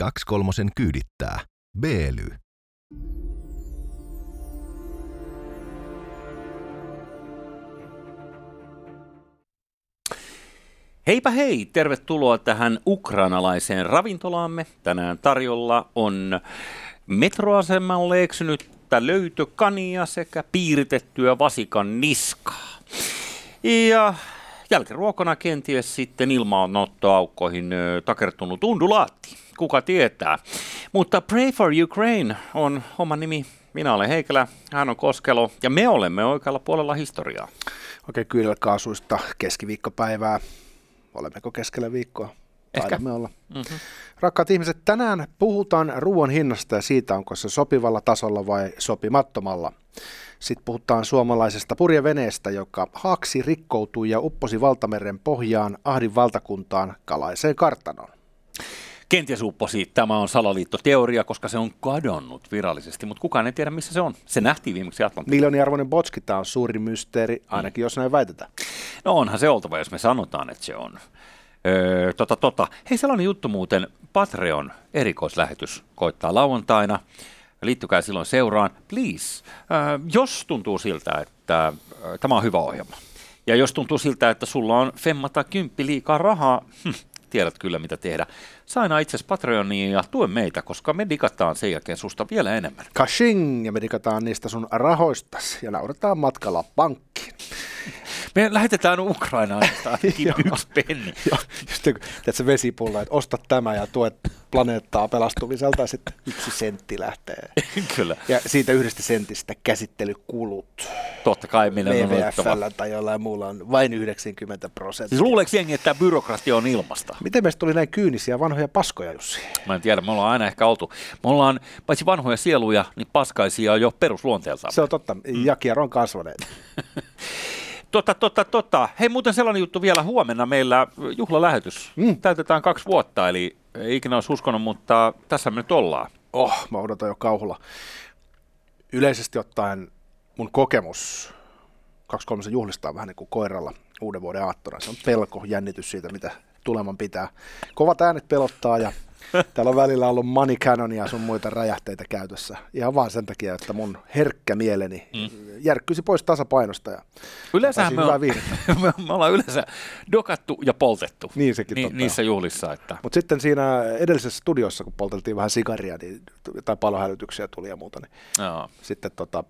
Kaksi kolmosen kyydittää. Beely. Heipä hei, tervetuloa tähän ukrainalaiseen ravintolaamme. Tänään tarjolla on metroasemalle eksynyttä löytökania sekä piiritettyä vasikan niskaa. Ja jälkiruokona kenties sitten ilmaanottoaukkoihin takertunut undulaatti. Kuka tietää. Mutta Pray for Ukraine on oma nimi. Minä olen Heikelä, hän on Koskelo ja me olemme oikealla puolella historiaa. Oikein kyynelkaasuista keskiviikkopäivää. Olemmeko keskellä viikkoa? Ehkä. Taidamme olla. Mm-hmm. Rakkaat ihmiset, tänään puhutaan ruoan hinnasta ja siitä, onko se sopivalla tasolla vai sopimattomalla. Sitten puhutaan suomalaisesta purjeveneestä, joka haaksi rikkoutui ja upposi valtameren pohjaan Ahdin valtakuntaan kalaiseen kartanoon. Kenties upposi, tämä on salaliittoteoria, koska se on kadonnut virallisesti, mutta kukaan ei tiedä, missä se on. Se nähtiin viimeksi Atlantilla. Miljoniarvoinen botski, tämä on suuri mysteeri, ainakin jos näin väitetään. No onhan se oltava, jos me sanotaan, että se on. Öö, tota, tota. Hei, sellainen juttu muuten, Patreon erikoislähetys koittaa lauantaina. Liittykää silloin seuraan. Please, öö, jos tuntuu siltä, että öö, tämä on hyvä ohjelma, ja jos tuntuu siltä, että sulla on femma tai kymppi liikaa rahaa, hm, tiedät kyllä mitä tehdä. Saina itse Patreoniin ja tue meitä, koska me digataan sen jälkeen susta vielä enemmän. Kashing, ja me digataan niistä sun rahoistas ja nauretaan matkalla pankkiin. Me lähetetään Ukrainaan yksi penni. Teet se vesipulla, että osta tämä ja tuet planeettaa pelastumiselta ja sitten yksi sentti lähtee. Kyllä, Ja siitä yhdestä sentistä käsittelykulut totta kai meidän on. WWFllä tai jollain muulla on vain 90 prosenttia. Siis luuleeko jengi, että tämä byrokratia on ilmasta? Miten meistä tuli näin kyynisiä vanhoja paskoja, Jussi? Mä en tiedä, me ollaan aina ehkä oltu. Me ollaan paitsi vanhoja sieluja, niin paskaisia jo perusluonteeltaan. Se on totta, mm. jakierot on kasvaneet. Totta, totta, totta. Hei muuten sellainen juttu vielä huomenna meillä juhlalähetys. Mm. Täytetään kaksi vuotta, eli ei ikinä olisi uskonut, mutta tässä me nyt ollaan. Oh, mä odotan jo kauhulla. Yleisesti ottaen mun kokemus 23 juhlista on vähän niin kuin koiralla uuden vuoden aattona. Se on pelko, jännitys siitä, mitä tuleman pitää. Kovat äänet pelottaa ja täällä on välillä ollut money cannonia ja sun muita räjähteitä käytössä. Ihan vaan sen takia, että mun herkkä mieleni mm. järkkyisi pois tasapainosta ja Yleensähän me, on, me, ollaan yleensä dokattu ja poltettu Niin sekin totta. niissä juhlissa. Että. Mutta sitten siinä edellisessä studiossa, kun polteltiin vähän sikaria niin, tai palohälytyksiä tuli ja muuta, niin Joo. sitten tota,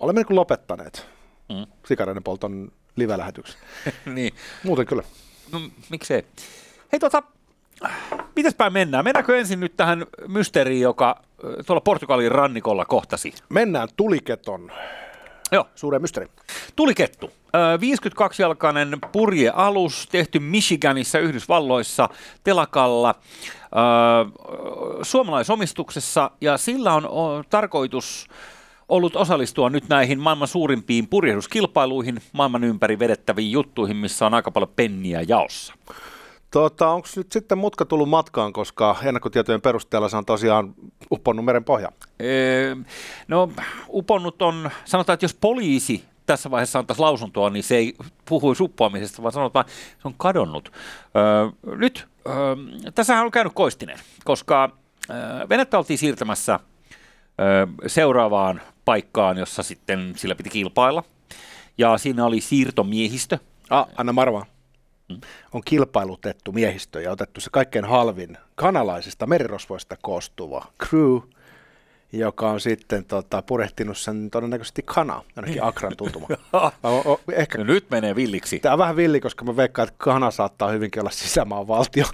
olemme niin lopettaneet Mm. sikareiden polton live-lähetyksen. niin. Muuten kyllä. No miksei. Hei tota, mitäs päin mennään? Mennäänkö ensin nyt tähän mysteeriin, joka tuolla Portugalin rannikolla kohtasi? Mennään tuliketon Joo, suureen mysteeriin. tulikettu. Ö, 52-jalkainen purjealus tehty Michiganissa Yhdysvalloissa telakalla suomalaisomistuksessa ja sillä on tarkoitus ollut osallistua nyt näihin maailman suurimpiin purjehduskilpailuihin, maailman ympäri vedettäviin juttuihin, missä on aika paljon penniä jaossa. Tota, Onko nyt sitten mutka tullut matkaan, koska ennakkotietojen perusteella se on tosiaan upponnut meren pohjaan? Öö, no uponnut on, sanotaan, että jos poliisi tässä vaiheessa antaisi lausuntoa, niin se ei puhuisi uppoamisesta, vaan sanotaan, että se on kadonnut. Öö, nyt, öö, tässähän on käynyt koistinen, koska öö, venettä oltiin siirtämässä seuraavaan paikkaan, jossa sitten sillä piti kilpailla. Ja siinä oli siirtomiehistö. Ah, anna marvaa. On kilpailutettu miehistö ja otettu se kaikkein halvin kanalaisista merirosvoista koostuva crew, joka on sitten tota, purehtinut sen todennäköisesti kana, ainakin Akran tuntuma. Ehkä No nyt menee villiksi. Tämä on vähän villi, koska mä veikkaan, että kana saattaa hyvinkin olla sisämaan valtio.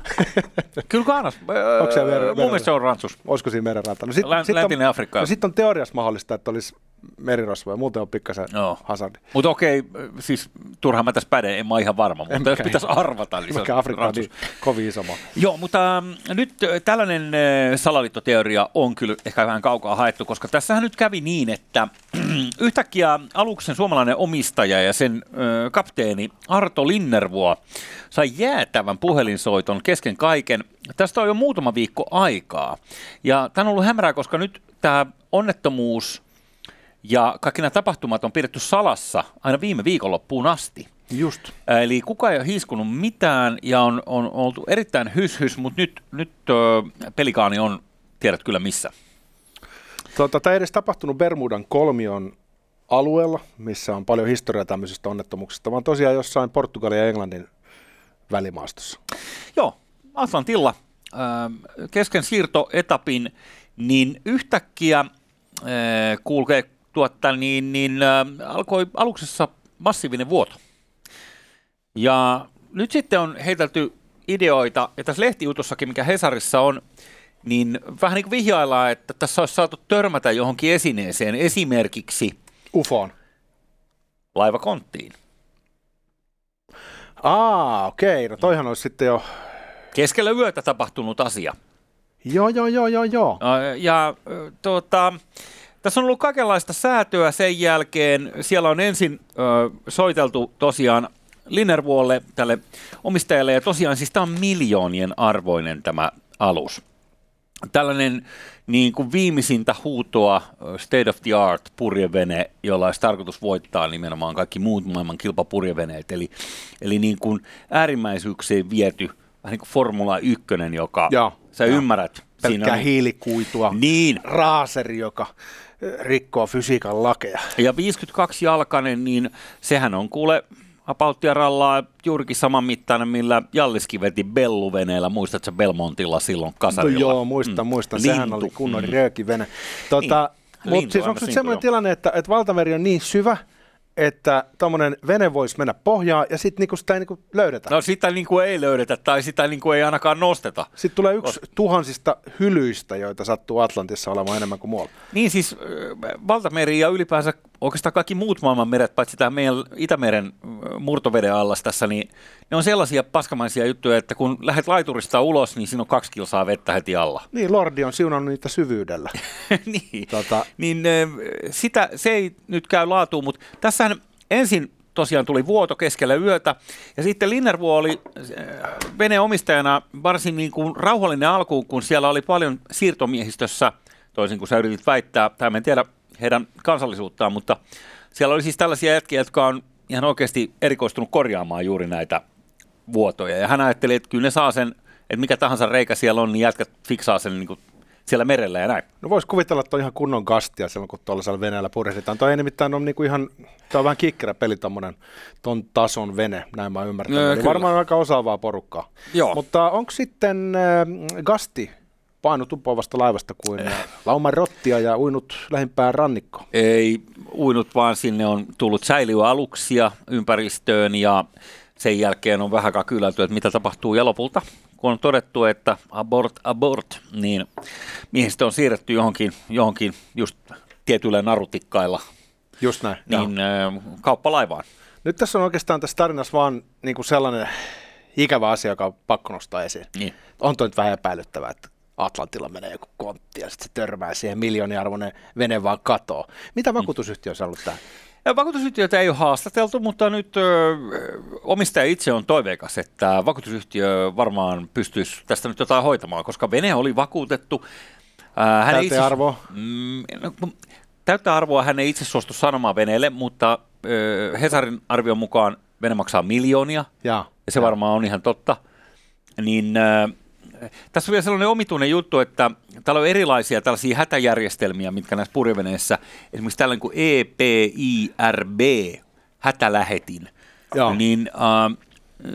Kyllä Kaanas, öö, Onko se mer- mun mielestä se on Rantsus. Olisiko siinä merenranta? No sit, Län- sit on, Afrikka. No sitten on teoriassa mahdollista, että olisi merirosvoja, muuten on pikkasen Joo. hazardi. Mutta okei, siis turhaan mä tässä päden, en mä ihan varma, mutta jos Enkä pitäisi arvata, niin se Mikä Afrikka on niin kovin iso. Joo, mutta ähm, nyt äh, tällainen äh, salaliittoteoria on kyllä ehkä vähän kaukaa haettu, koska tässähän nyt kävi niin, että yhtäkkiä aluksen suomalainen omistaja ja sen äh, kapteeni Arto Linnervuo sai jäätävän puhelinsoiton kesken kaiken. Tästä on jo muutama viikko aikaa. Ja tämä on ollut hämärää, koska nyt tämä onnettomuus ja kaikki nämä tapahtumat on pidetty salassa aina viime viikonloppuun asti. Just. Eli kukaan ei ole hiiskunut mitään ja on, on oltu erittäin hyshys, mutta nyt, nyt ö, pelikaani on, tiedät kyllä missä. Tota, tämä ei edes tapahtunut Bermudan kolmion alueella, missä on paljon historiaa tämmöisistä onnettomuuksista, vaan tosiaan jossain Portugalin ja Englannin välimaastossa. Joo, Atlantilla ö, kesken siirtoetapin, niin yhtäkkiä ö, kuulkee tuotta, niin, niin ö, alkoi aluksessa massiivinen vuoto. Ja nyt sitten on heitelty ideoita, ja tässä lehtijutussakin, mikä Hesarissa on, niin vähän niin kuin vihjaillaan, että tässä olisi saatu törmätä johonkin esineeseen, esimerkiksi UFOon. laivakonttiin. Aa, okei. No toihan olisi sitten jo... Keskellä yötä tapahtunut asia. Joo, joo, joo, joo, joo. Ö, Ja ö, tuota, tässä on ollut kaikenlaista säätöä sen jälkeen. Siellä on ensin ö, soiteltu tosiaan Linervuolle, tälle omistajalle, ja tosiaan siis tämä on miljoonien arvoinen tämä alus. Tällainen niin kuin viimeisintä huutoa state of the art purjevene, jolla olisi tarkoitus voittaa nimenomaan kaikki muut maailman kilpapurjeveneet. Eli, eli niin kuin äärimmäisyyksiin viety, vähän niin kuin Formula 1, joka Joo, sä joo. ymmärrät. Pelkkää on- hiilikuitua. Niin, Raaseri, joka ö, rikkoo fysiikan lakeja. ja 52-jalkainen, niin sehän on kuule apauttia rallaa juurikin saman mittainen, millä Jalliskin veti Belluveneellä. Muistatko Belmontilla silloin No kasarilla? joo, muistan, Mm. muistan. Sehän Lintu. oli kunnon Mm. röökivene. Tota, Niin. Mutta siis onko semmoinen joo. tilanne, että, että valtameri on niin syvä, että tuommoinen vene voisi mennä pohjaan ja sitten niinku sitä ei niinku löydetä. No sitä niin kuin ei löydetä tai sitä niin kuin ei ainakaan nosteta. Sitten tulee yksi tuhansista hylyistä, joita sattuu Atlantissa olemaan enemmän kuin muualla. Niin siis valtameri ja ylipäänsä oikeastaan kaikki muut maailman meret, paitsi tämä meidän Itämeren murtoveden allas tässä, niin ne on sellaisia paskamaisia juttuja, että kun lähdet laiturista ulos, niin siinä on kaksi kilsaa vettä heti alla. Niin, Lordi on siunannut niitä syvyydellä. niin, Tota- niin sitä, se ei nyt käy laatuun, mutta tässähän ensin tosiaan tuli vuoto keskellä yötä, ja sitten Linnervuo oli äh, veneen omistajana varsin niin kuin rauhallinen alkuun, kun siellä oli paljon siirtomiehistössä, toisin kuin sä yritit väittää, tai en tiedä heidän kansallisuuttaan, mutta siellä oli siis tällaisia jätkiä, jotka on ihan oikeasti erikoistunut korjaamaan juuri näitä vuotoja, ja hän ajatteli, että kyllä ne saa sen, että mikä tahansa reikä siellä on, niin jätkät fiksaa sen niin kuin siellä merellä ja näin. No voisi kuvitella, että on ihan kunnon kastia silloin, kun tuollaisella veneellä purjehditaan. Toi ei nimittäin ole niinku ihan, tämä on vähän kikkerä peli tommonen, ton tason vene, näin mä ymmärrän. Eli kyllä. varmaan aika osaavaa porukkaa. Joo. Mutta onko sitten äh, Gasti painut uppoavasta laivasta kuin lauman rottia ja uinut lähimpään rannikkoon? ei uinut, vaan sinne on tullut säiliöaluksia ympäristöön ja sen jälkeen on vähän kylälty, että mitä tapahtuu. Ja lopulta, kun on todettu, että abort, abort, niin miehistö on siirretty johonkin, johonkin just tietyillä narutikkailla Just näin. joo. niin äh, kauppalaivaan. Nyt tässä on oikeastaan tässä tarinassa vaan niinku sellainen ikävä asia, joka on pakko nostaa esiin. Niin. On toi nyt vähän epäilyttävää, että Atlantilla menee joku kontti ja sitten se törmää siihen miljooniarvoinen vene vaan katoo. Mitä vakuutusyhtiö on ollut tähän? Ja Vakuutusyhtiötä ei ole haastateltu, mutta nyt ö, omistaja itse on toiveikas, että vakuutusyhtiö varmaan pystyisi tästä nyt jotain hoitamaan, koska vene oli vakuutettu. Hän ei Täytearvo? Mm, no, täyttä arvoa hän ei itse suostu sanomaan veneelle, mutta ö, Hesarin arvion mukaan vene maksaa miljoonia, Jaa. ja se varmaan on ihan totta. Niin äh, tässä on vielä sellainen omituinen juttu, että täällä on erilaisia tällaisia hätäjärjestelmiä, mitkä näissä purjeveneissä, esimerkiksi tällainen kuin EPIRB, hätälähetin, Joo. niin äh,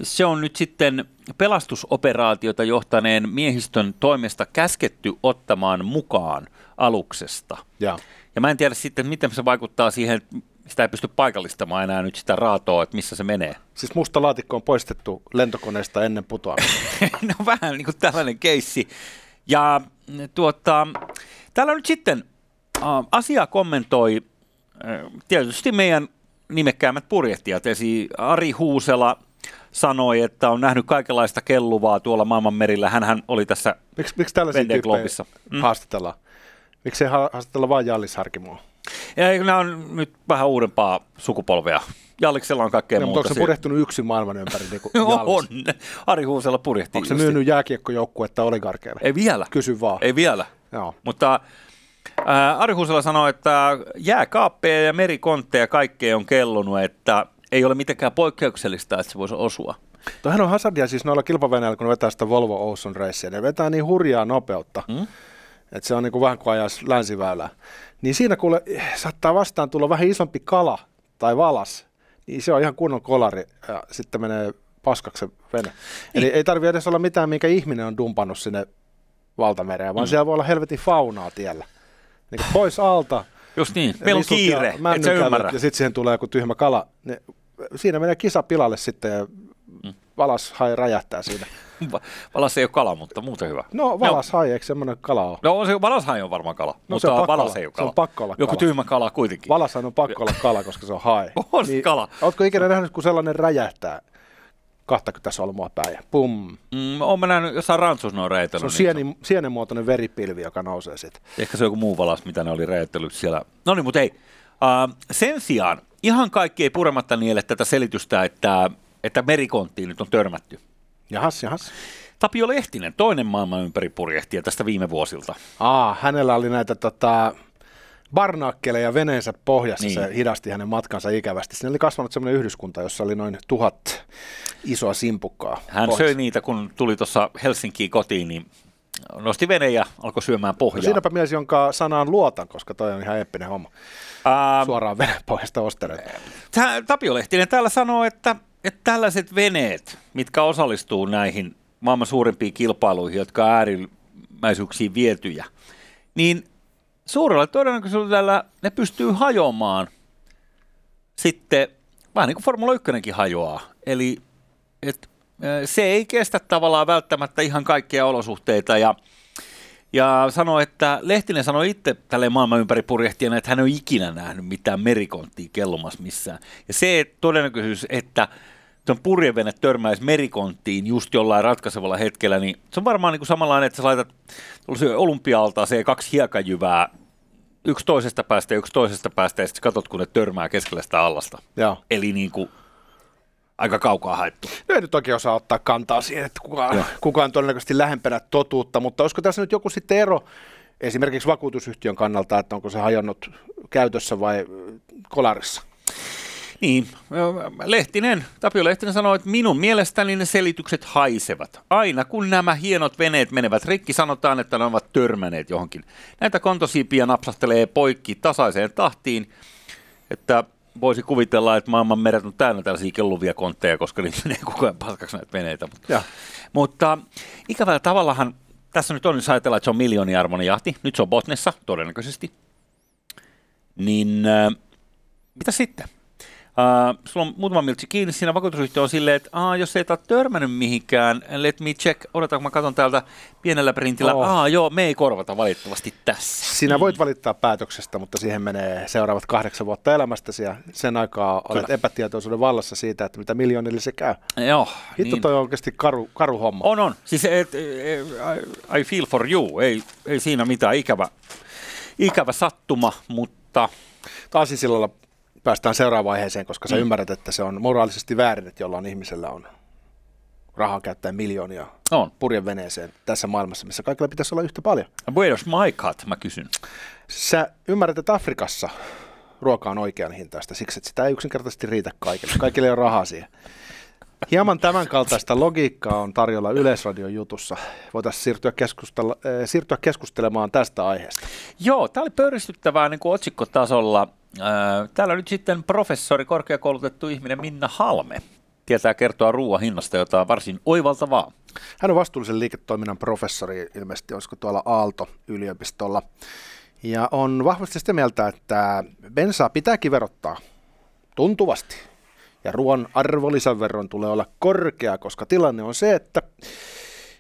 se on nyt sitten pelastusoperaatiota johtaneen miehistön toimesta käsketty ottamaan mukaan aluksesta. Jaa. Ja mä en tiedä sitten, miten se vaikuttaa siihen, sitä ei pysty paikallistamaan enää nyt sitä raatoa, että missä se menee. Siis musta laatikko on poistettu lentokoneesta ennen putoamista. ne on vähän niin kuin tällainen keissi. Ja mm, tuota, täällä nyt sitten äh, asiaa kommentoi äh, tietysti meidän nimekkäämät purjehtijat. Esi Ari Huusela sanoi, että on nähnyt kaikenlaista kelluvaa tuolla maailmanmerillä. Hänhän oli tässä Miksi, miksi tällaisia tyyppejä. Mm. haastatellaan? Miksi ei ha- haastatella vain Jallis Harkimoa? Ja nämä on nyt vähän uudempaa sukupolvea. Jalliksella on kaikkea No, mutta muuta. onko se siellä. purjehtunut yksin maailman ympäri niin kuin on. Ari Huusela purjehtii. Onko se myynyt jääkiekkojoukkuetta oligarkeille? Ei vielä. Kysy vaan. Ei vielä. Joo. Mutta ää, Ari Huusela sanoi, että jääkaappeja ja merikontteja kaikkea on kellunut, että ei ole mitenkään poikkeuksellista, että se voisi osua. Tuohan on hazardia siis noilla kilpaveneillä, kun ne vetää sitä Volvo Ocean Racea. Ne vetää niin hurjaa nopeutta, mm? Että se on niin kuin vähän kuin ajaisi länsiväylää. Niin siinä kuule saattaa vastaan tulla vähän isompi kala tai valas, niin se on ihan kunnon kolari ja sitten menee paskaksi vene. Niin. Eli ei tarvitse edes olla mitään, minkä ihminen on dumpannut sinne valtamereen, vaan mm. siellä voi olla helvetin faunaa tiellä. Niin pois alta. Just niin, meillä on kiire, et sä ymmärrä. Ja sitten siihen tulee joku tyhmä kala. Niin siinä menee kisa pilalle sitten ja mm. valas hai räjähtää siinä. Valas ei ole kala, mutta muuten hyvä. No valas hai, eikö semmoinen kala ole? No se, valas hai on varmaan kala, no, mutta se on valas ei ole kala. Se on pakko olla Joku kala. tyhmä kala kuitenkin. Valas on pakko olla kala, koska se on hai. On niin, kala. Ootko ikinä nähnyt, kun sellainen räjähtää? 20 solmua päin ja pum. Mm, oon mä nähnyt jossain rantsus noin. Se on sieni, sienenmuotoinen veripilvi, joka nousee sitten. Ehkä se on joku muu valas, mitä ne oli reitellyt siellä. No niin, mutta ei. Uh, sen sijaan ihan kaikki ei purematta niille tätä selitystä, että, että merikonttiin nyt on törmätty. Jahas, jahas. Tapio Lehtinen, toinen maailman ympäripurjehtija tästä viime vuosilta. Aa, hänellä oli näitä tota, barnaakkeleja veneensä pohjassa, niin. se hidasti hänen matkansa ikävästi. Siinä oli kasvanut semmoinen yhdyskunta, jossa oli noin tuhat isoa simpukkaa. Hän pohjassa. söi niitä, kun tuli tuossa Helsinkiin kotiin, niin nosti vene ja alkoi syömään pohjaa. No siinäpä mies, jonka sanaan luotan, koska toi on ihan eeppinen homma. Uh, Suoraan veneen pohjasta osteleet. Tapio Lehtinen täällä sanoo, että, että tällaiset veneet, mitkä osallistuu näihin maailman suurimpiin kilpailuihin, jotka on äärimmäisyyksiin vietyjä, niin suurella todennäköisyydellä ne pystyy hajoamaan sitten vähän niin kuin Formula 1 hajoaa. Eli et, se ei kestä tavallaan välttämättä ihan kaikkia olosuhteita ja ja sanoi, että Lehtinen sanoi itse tälle maailman ympäri purjehtijana, että hän ei ole ikinä nähnyt mitään merikonttia kellumassa missään. Ja se todennäköisyys, että tuon purjevene törmäisi merikonttiin just jollain ratkaisevalla hetkellä, niin se on varmaan niin kuin samanlainen, että sä laitat olympia-altaaseen kaksi hiekajyvää yksi toisesta päästä ja yksi toisesta päästä, ja sitten katsot, kun ne törmää keskellä sitä allasta. Joo. Eli niin kuin aika kaukaa haettu. No ei nyt oikein osaa ottaa kantaa siihen, että kukaan, kukaan on todennäköisesti lähempänä totuutta, mutta olisiko tässä nyt joku sitten ero esimerkiksi vakuutusyhtiön kannalta, että onko se hajonnut käytössä vai kolarissa? Niin, Lehtinen, Tapio Lehtinen sanoi, että minun mielestäni ne selitykset haisevat. Aina kun nämä hienot veneet menevät rikki, sanotaan, että ne ovat törmänneet johonkin. Näitä kontosiipiä napsahtelee poikki tasaiseen tahtiin, että voisi kuvitella, että maailman meret on täynnä tällaisia kelluvia kontteja, koska niitä menee koko ajan paskaksi näitä veneitä. Mutta, mutta ikävällä tavallahan, tässä nyt on, jos ajatellaan, että se on miljooniarvoinen jahti, nyt se on Botnessa todennäköisesti, niin äh, mitä sitten? Uh, sulla on muutama miltsi kiinni, siinä vakuutusyhtiö on silleen, että Aa, jos ei ole törmännyt mihinkään, let me check, odota kun mä katson täältä pienellä printillä, oh. Aa, joo, me ei korvata valitettavasti tässä. Sinä voit valittaa päätöksestä, mutta siihen menee seuraavat kahdeksan vuotta elämästäsi ja sen aikaa olet Kyllä. epätietoisuuden vallassa siitä, että mitä miljoonille se käy. Joo. Hitto niin. toi on oikeasti karu, karu homma. On, on. Siis et, et, I feel for you. Ei, ei siinä mitään ikävä, ikävä sattuma, mutta... Taas sillä päästään seuraavaan vaiheeseen, koska sä mm. ymmärrät, että se on moraalisesti väärin, että jollain ihmisellä on rahaa käyttää miljoonia on. purjeveneeseen tässä maailmassa, missä kaikilla pitäisi olla yhtä paljon. Buenos my cut, mä kysyn. Sä ymmärrät, että Afrikassa ruoka on oikean hintaista, siksi että sitä ei yksinkertaisesti riitä kaikille. Kaikille ei ole rahaa siihen. Hieman tämän kaltaista logiikkaa on tarjolla Yleisradion jutussa. Voitaisiin siirtyä, keskustella, äh, siirtyä keskustelemaan tästä aiheesta. Joo, tämä oli pöyristyttävää niin kuin otsikkotasolla. Äh, täällä nyt sitten professori, korkeakoulutettu ihminen Minna Halme tietää kertoa ruoan hinnasta, jota on varsin oivaltavaa. Hän on vastuullisen liiketoiminnan professori, ilmeisesti olisiko tuolla Aalto-yliopistolla. Ja on vahvasti sitä mieltä, että bensaa pitääkin verottaa tuntuvasti ja ruoan arvonlisäveron tulee olla korkea, koska tilanne on se, että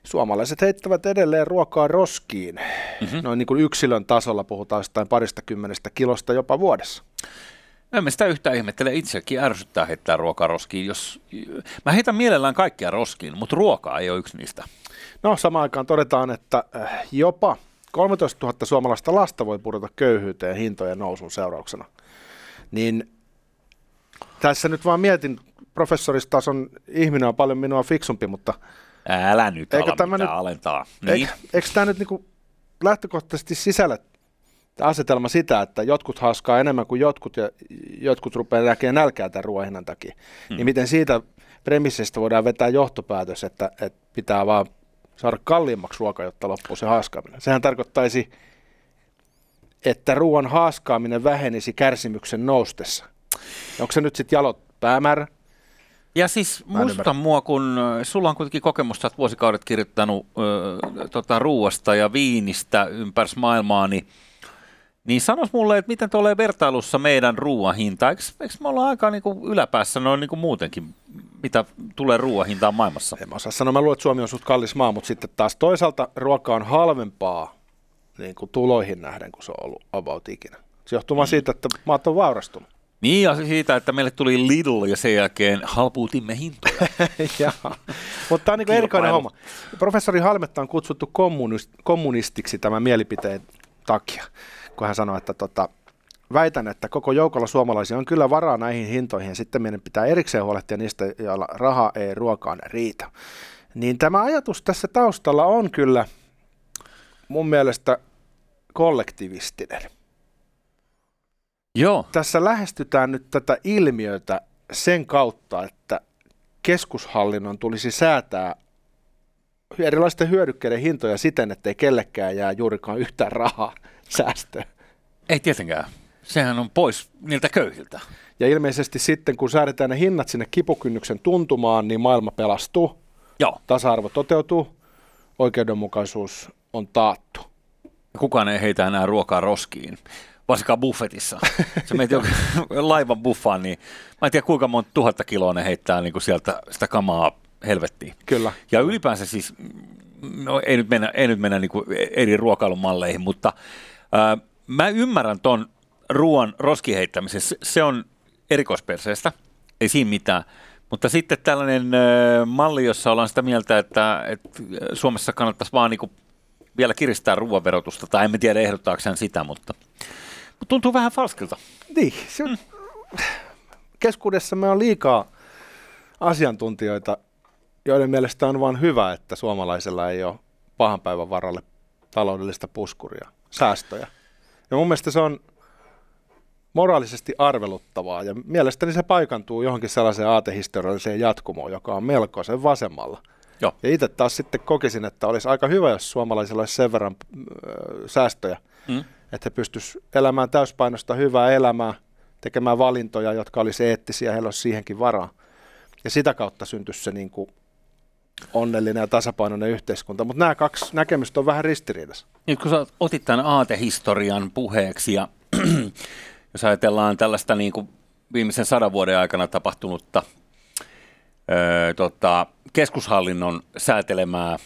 suomalaiset heittävät edelleen ruokaa roskiin. Mm-hmm. Noin niin kuin yksilön tasolla puhutaan jostain parista kymmenestä kilosta jopa vuodessa. No en mä sitä yhtään ihmettele. Itsekin ärsyttää heittää ruokaa roskiin. Jos... Mä heitän mielellään kaikkia roskiin, mutta ruokaa ei ole yksi niistä. No samaan aikaan todetaan, että äh, jopa 13 000 suomalaista lasta voi pudota köyhyyteen hintojen nousun seurauksena. Niin tässä nyt vaan mietin, professoristason ihminen on paljon minua fiksumpi, mutta... Älä nyt eikö ala tämä nyt, alentaa. Niin. Eikö, eikö tämä nyt niinku lähtökohtaisesti sisällä asetelma sitä, että jotkut haaskaa enemmän kuin jotkut ja jotkut rupeaa näkemään nälkää tämän ruoahinnan takia, hmm. niin miten siitä premisseistä voidaan vetää johtopäätös, että, että pitää vaan saada kalliimmaksi ruoka, jotta loppuu se haaskaaminen. Sehän tarkoittaisi, että ruoan haaskaaminen vähenisi kärsimyksen noustessa. Onko se nyt sitten jalot päämäärä? Ja siis muista mua, kun sulla on kuitenkin kokemusta, että vuosikaudet kirjoittanut ö, tota, ruuasta ja viinistä ympäri maailmaa, niin, niin sanos mulle, että miten tulee vertailussa meidän ruoan hinta? Eikö, eikö me olla aika niin kuin yläpäässä noin niin kuin muutenkin, mitä tulee ruoan hintaan maailmassa? En mä osaa sanoa, mä luulen, että Suomi on suht kallis maa, mutta sitten taas toisaalta ruoka on halvempaa niin kuin tuloihin nähden, kun se on ollut about ikinä. Se johtuu vaan mm. siitä, että maat on vaurastunut. Niin, ja siitä, että meille tuli Lidl ja sen jälkeen halpuutimme hintoja. Mutta tämä on niin erikoinen homma. Professori Halmetta on kutsuttu kommunist, kommunistiksi tämän mielipiteen takia, kun hän sanoi, että tota, väitän, että koko joukolla suomalaisia on kyllä varaa näihin hintoihin, sitten meidän pitää erikseen huolehtia niistä, joilla raha ei ruokaan riitä. Niin tämä ajatus tässä taustalla on kyllä mun mielestä kollektivistinen. Joo. Tässä lähestytään nyt tätä ilmiötä sen kautta, että keskushallinnon tulisi säätää erilaisten hyödykkeiden hintoja siten, ettei kellekään jää juurikaan yhtään rahaa säästöön. Ei tietenkään. Sehän on pois niiltä köyhiltä. Ja ilmeisesti sitten, kun säädetään ne hinnat sinne kipukynnyksen tuntumaan, niin maailma pelastuu. Joo. Tasa-arvo toteutuu, oikeudenmukaisuus on taattu. Kukaan ei heitä enää ruokaa roskiin varsinkaan buffetissa. Se meitä laivan buffaan, niin mä en tiedä kuinka monta tuhatta kiloa ne heittää niin kuin sieltä sitä kamaa helvettiin. Kyllä. Ja ylipäänsä siis, no ei nyt mennä, ei nyt mennä niin kuin eri ruokailumalleihin, mutta ää, mä ymmärrän ton ruoan roskiheittämisen. Se on erikoisperseestä, ei siinä mitään. Mutta sitten tällainen äh, malli, jossa ollaan sitä mieltä, että, että Suomessa kannattaisi vaan niin kuin vielä kiristää ruoan verotusta, tai en tiedä ehdottaako sitä, mutta tuntuu vähän falskilta. Niin, se on, mm. keskuudessamme on liikaa asiantuntijoita, joiden mielestä on vain hyvä, että suomalaisella ei ole pahan päivän varalle taloudellista puskuria, säästöjä. Ja mun mielestä se on moraalisesti arveluttavaa ja mielestäni se paikantuu johonkin sellaiseen aatehistorialliseen jatkumoon, joka on melkoisen vasemmalla. Joo. Ja itse taas sitten kokisin, että olisi aika hyvä, jos suomalaisilla olisi sen verran äh, säästöjä, mm että he pystyisivät elämään täyspainosta hyvää elämää, tekemään valintoja, jotka olisi eettisiä, heillä olisi siihenkin varaa. Ja sitä kautta syntyisi se niin kuin onnellinen ja tasapainoinen yhteiskunta. Mutta nämä kaksi näkemystä on vähän ristiriidassa. Nyt kun sä otit tämän aatehistorian puheeksi ja jos ajatellaan tällaista niin kuin viimeisen sadan vuoden aikana tapahtunutta öö, tota, keskushallinnon säätelemää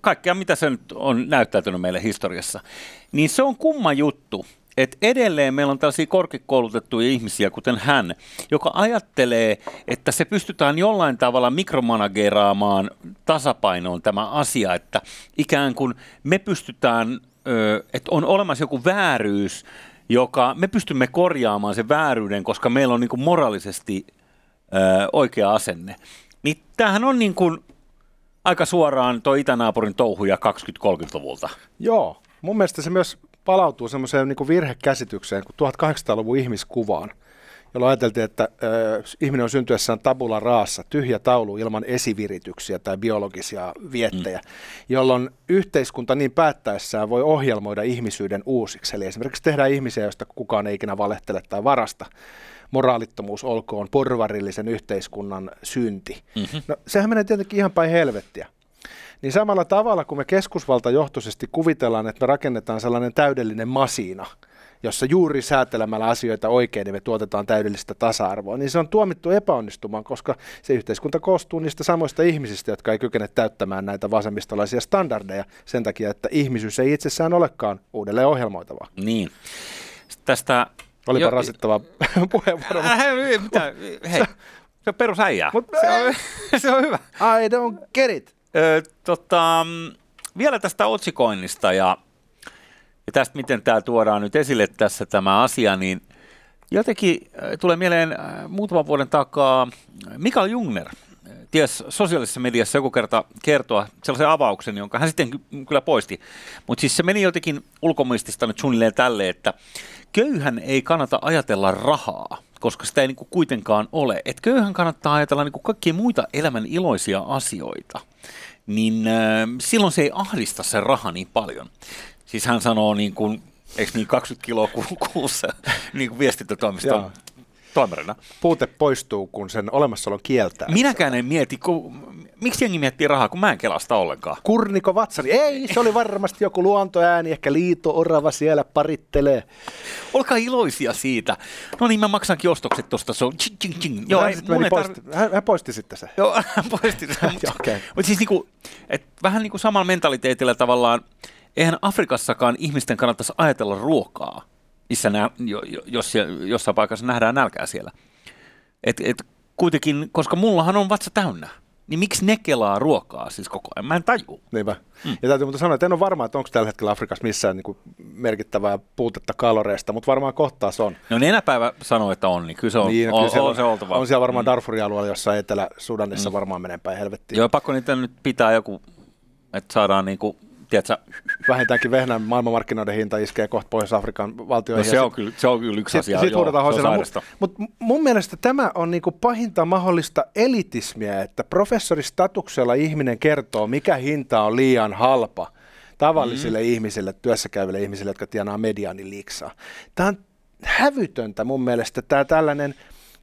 kaikkea mitä se nyt on näyttäytynyt meille historiassa, niin se on kumma juttu, että edelleen meillä on tällaisia korkeakoulutettuja ihmisiä, kuten hän, joka ajattelee, että se pystytään jollain tavalla mikromanageraamaan tasapainoon tämä asia, että ikään kuin me pystytään, että on olemassa joku vääryys, joka me pystymme korjaamaan sen vääryyden, koska meillä on niin kuin moraalisesti oikea asenne. Niin tämähän on niin kuin aika suoraan tuo itänaapurin touhuja 20-30-luvulta. Joo, mun mielestä se myös palautuu semmoiseen niin virhekäsitykseen kuin 1800-luvun ihmiskuvaan, jolloin ajateltiin, että äh, ihminen on syntyessään tabula raassa, tyhjä taulu ilman esivirityksiä tai biologisia viettejä, mm. jolloin yhteiskunta niin päättäessään voi ohjelmoida ihmisyyden uusiksi. Eli esimerkiksi tehdään ihmisiä, joista kukaan ei ikinä valehtele tai varasta moraalittomuus olkoon porvarillisen yhteiskunnan synti. Mm-hmm. No sehän menee tietenkin ihan päin helvettiä. Niin samalla tavalla, kun me keskusvaltajohtoisesti kuvitellaan, että me rakennetaan sellainen täydellinen masina, jossa juuri säätelemällä asioita oikein niin me tuotetaan täydellistä tasa-arvoa, niin se on tuomittu epäonnistumaan, koska se yhteiskunta koostuu niistä samoista ihmisistä, jotka ei kykene täyttämään näitä vasemmistolaisia standardeja sen takia, että ihmisyys ei itsessään olekaan uudelleen ohjelmoitavaa. Niin. Tästä Olipa jo, rasittava puheenvuoro. Äh, mitä? Hei, se on perusäijää. Mut, se, on, se on hyvä. I don't get it. Ö, tota, vielä tästä otsikoinnista ja, ja tästä, miten tämä tuodaan nyt esille tässä tämä asia, niin jotenkin tulee mieleen muutaman vuoden takaa Mikael Jungner ties sosiaalisessa mediassa joku kerta kertoa sellaisen avauksen, jonka hän sitten ky- kyllä poisti. Mutta siis se meni jotenkin ulkomuistista nyt suunnilleen tälle, että köyhän ei kannata ajatella rahaa, koska sitä ei niin kuin kuitenkaan ole. Et köyhän kannattaa ajatella niin kuin kaikkia muita elämän iloisia asioita. Niin äh, silloin se ei ahdista se raha niin paljon. Siis hän sanoo niin kuin, eikö niin 20 kiloa ku- kuussa niin kuin viestintätoimiston Joo. toimarina. Puute poistuu, kun sen olemassaolon kieltää. Minäkään en mieti, kun, miksi jengi miettii rahaa, kun mä en kelasta ollenkaan. Kurniko vatsani? Ei, se oli varmasti joku luontoääni, ehkä liito-orava siellä parittelee. Olkaa iloisia siitä. No niin, mä maksankin ostokset tosta. Se on ching, ching, ching. Joo, hän, ei, mun ei poisti, tarvi... hän, hän poisti sitten se. Joo, hän poisti sen. Mutta Okei. mut siis niinku, et vähän niin kuin samalla mentaliteetillä tavallaan, eihän Afrikassakaan ihmisten kannattaisi ajatella ruokaa, missä jo, jos jossain paikassa nähdään nälkää siellä. Et, et kuitenkin, koska mullahan on vatsa täynnä, niin miksi ne kelaa ruokaa siis koko ajan? Mä en taju. Niinpä. Mm. Ja täytyy mutta sanoa, että en ole varma, että onko tällä hetkellä Afrikassa missään niin merkittävää puutetta kaloreista, mutta varmaan kohtaa se on. No nenäpäivä sanoo, että on, niin kyllä se on, niin, on, kyllä on, siellä on se oltava. On siellä varmaan mm. Darfurin alueella jossain Etelä-Sudanissa mm. varmaan menee päin helvettiin. Joo, pakko niitä nyt pitää joku, että saadaan niinku, tiedätkö, Vähintäänkin vehnän maailmanmarkkinoiden hinta iskee kohta Pohjois-Afrikan no valtioihin. se, on kyllä, se on kyllä yksi asia. Sitten huudetaan joo, se on hoisella. sairasta. Mutta mun mielestä tämä on niinku pahinta mahdollista elitismiä, että professoristatuksella ihminen kertoo, mikä hinta on liian halpa tavallisille mm. ihmisille, työssäkäyville ihmisille, jotka tienaa mediaani liiksaa. Tämä on hävytöntä mun mielestä, tämä tällainen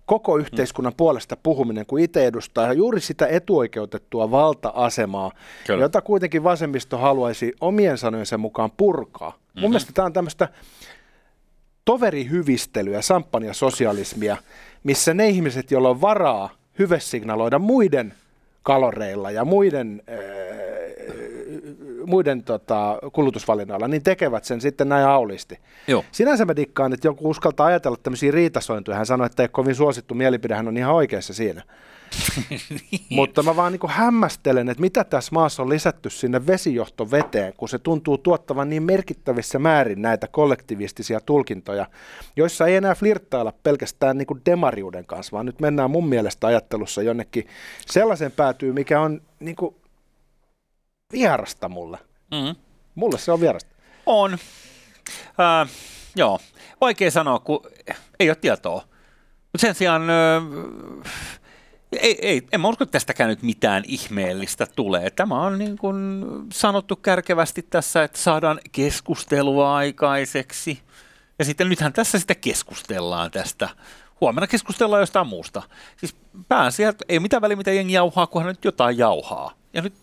koko yhteiskunnan mm. puolesta puhuminen, kun itse edustaa juuri sitä etuoikeutettua valta-asemaa, Kyllä. jota kuitenkin vasemmisto haluaisi omien sanojensa mukaan purkaa. Mm-hmm. Mun mielestä tämä on tämmöistä toverihyvistelyä, sampanjasosialismia, missä ne ihmiset, joilla on varaa hyvesignaloida muiden kaloreilla ja muiden, äh, muiden tota, kulutusvalinnoilla, niin tekevät sen sitten näin aulisti. Joo. Sinänsä mä dikkaan, että joku uskaltaa ajatella tämmöisiä riitasointuja. Hän sanoi, että ei kovin suosittu mielipide, hän on ihan oikeassa siinä. Mutta mä vaan niin hämmästelen, että mitä tässä maassa on lisätty sinne vesijohtoveteen, kun se tuntuu tuottavan niin merkittävissä määrin näitä kollektivistisia tulkintoja, joissa ei enää flirttailla pelkästään niin demariuden kanssa, vaan nyt mennään mun mielestä ajattelussa jonnekin sellaisen päätyy, mikä on niin vierasta mulle. Mm-hmm. Mulle se on vierasta. On. Äh, joo, vaikea sanoa, kun ei ole tietoa. Mutta sen sijaan, äh, ei, ei, en mä usko, että tästäkään nyt mitään ihmeellistä tulee. Tämä on niin kuin sanottu kärkevästi tässä, että saadaan keskustelua aikaiseksi. Ja sitten nythän tässä sitten keskustellaan tästä. Huomenna keskustellaan jostain muusta. Siis pääasia, että ei mitään väliä, mitä jengi jauhaa, kunhan nyt jotain jauhaa. Ja nyt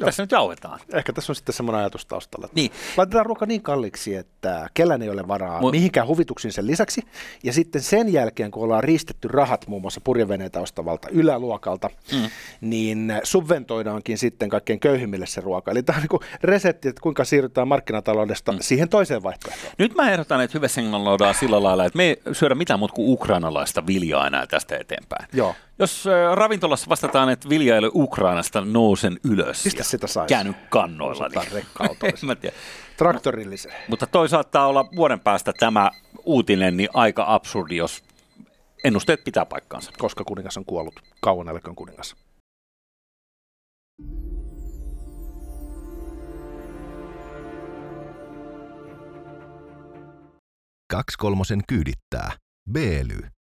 Joo. tässä nyt jauhetaan. Ehkä tässä on sitten semmoinen ajatus taustalla. Niin. Laitetaan ruoka niin kalliiksi, että kellään ei ole varaa Mu- mihinkään huvituksiin sen lisäksi. Ja sitten sen jälkeen, kun ollaan riistetty rahat muun muassa purjeveneitä ostavalta yläluokalta, mm. niin subventoidaankin sitten kaikkein köyhimmille se ruoka. Eli tämä on niin resepti, että kuinka siirrytään markkinataloudesta mm. siihen toiseen vaihtoehtoon. Nyt mä ehdotan, että hyvä sillä lailla, että me ei syödä mitään muuta kuin ukrainalaista viljaa enää tästä eteenpäin. Joo. Jos ravintolassa vastataan, että vilja ei ole Ukrainasta, nousen ylös Mistä ja sitä sais? käänny kannoilla. Niin. rekka-autolla. En mä tiedä. Traktorillisen. Mutta toi saattaa olla vuoden päästä tämä uutinen niin aika absurdi, jos ennusteet pitää paikkaansa. Koska kuningas on kuollut. Kauan älköön kuningas. Kaksi kolmosen kyydittää. Beely.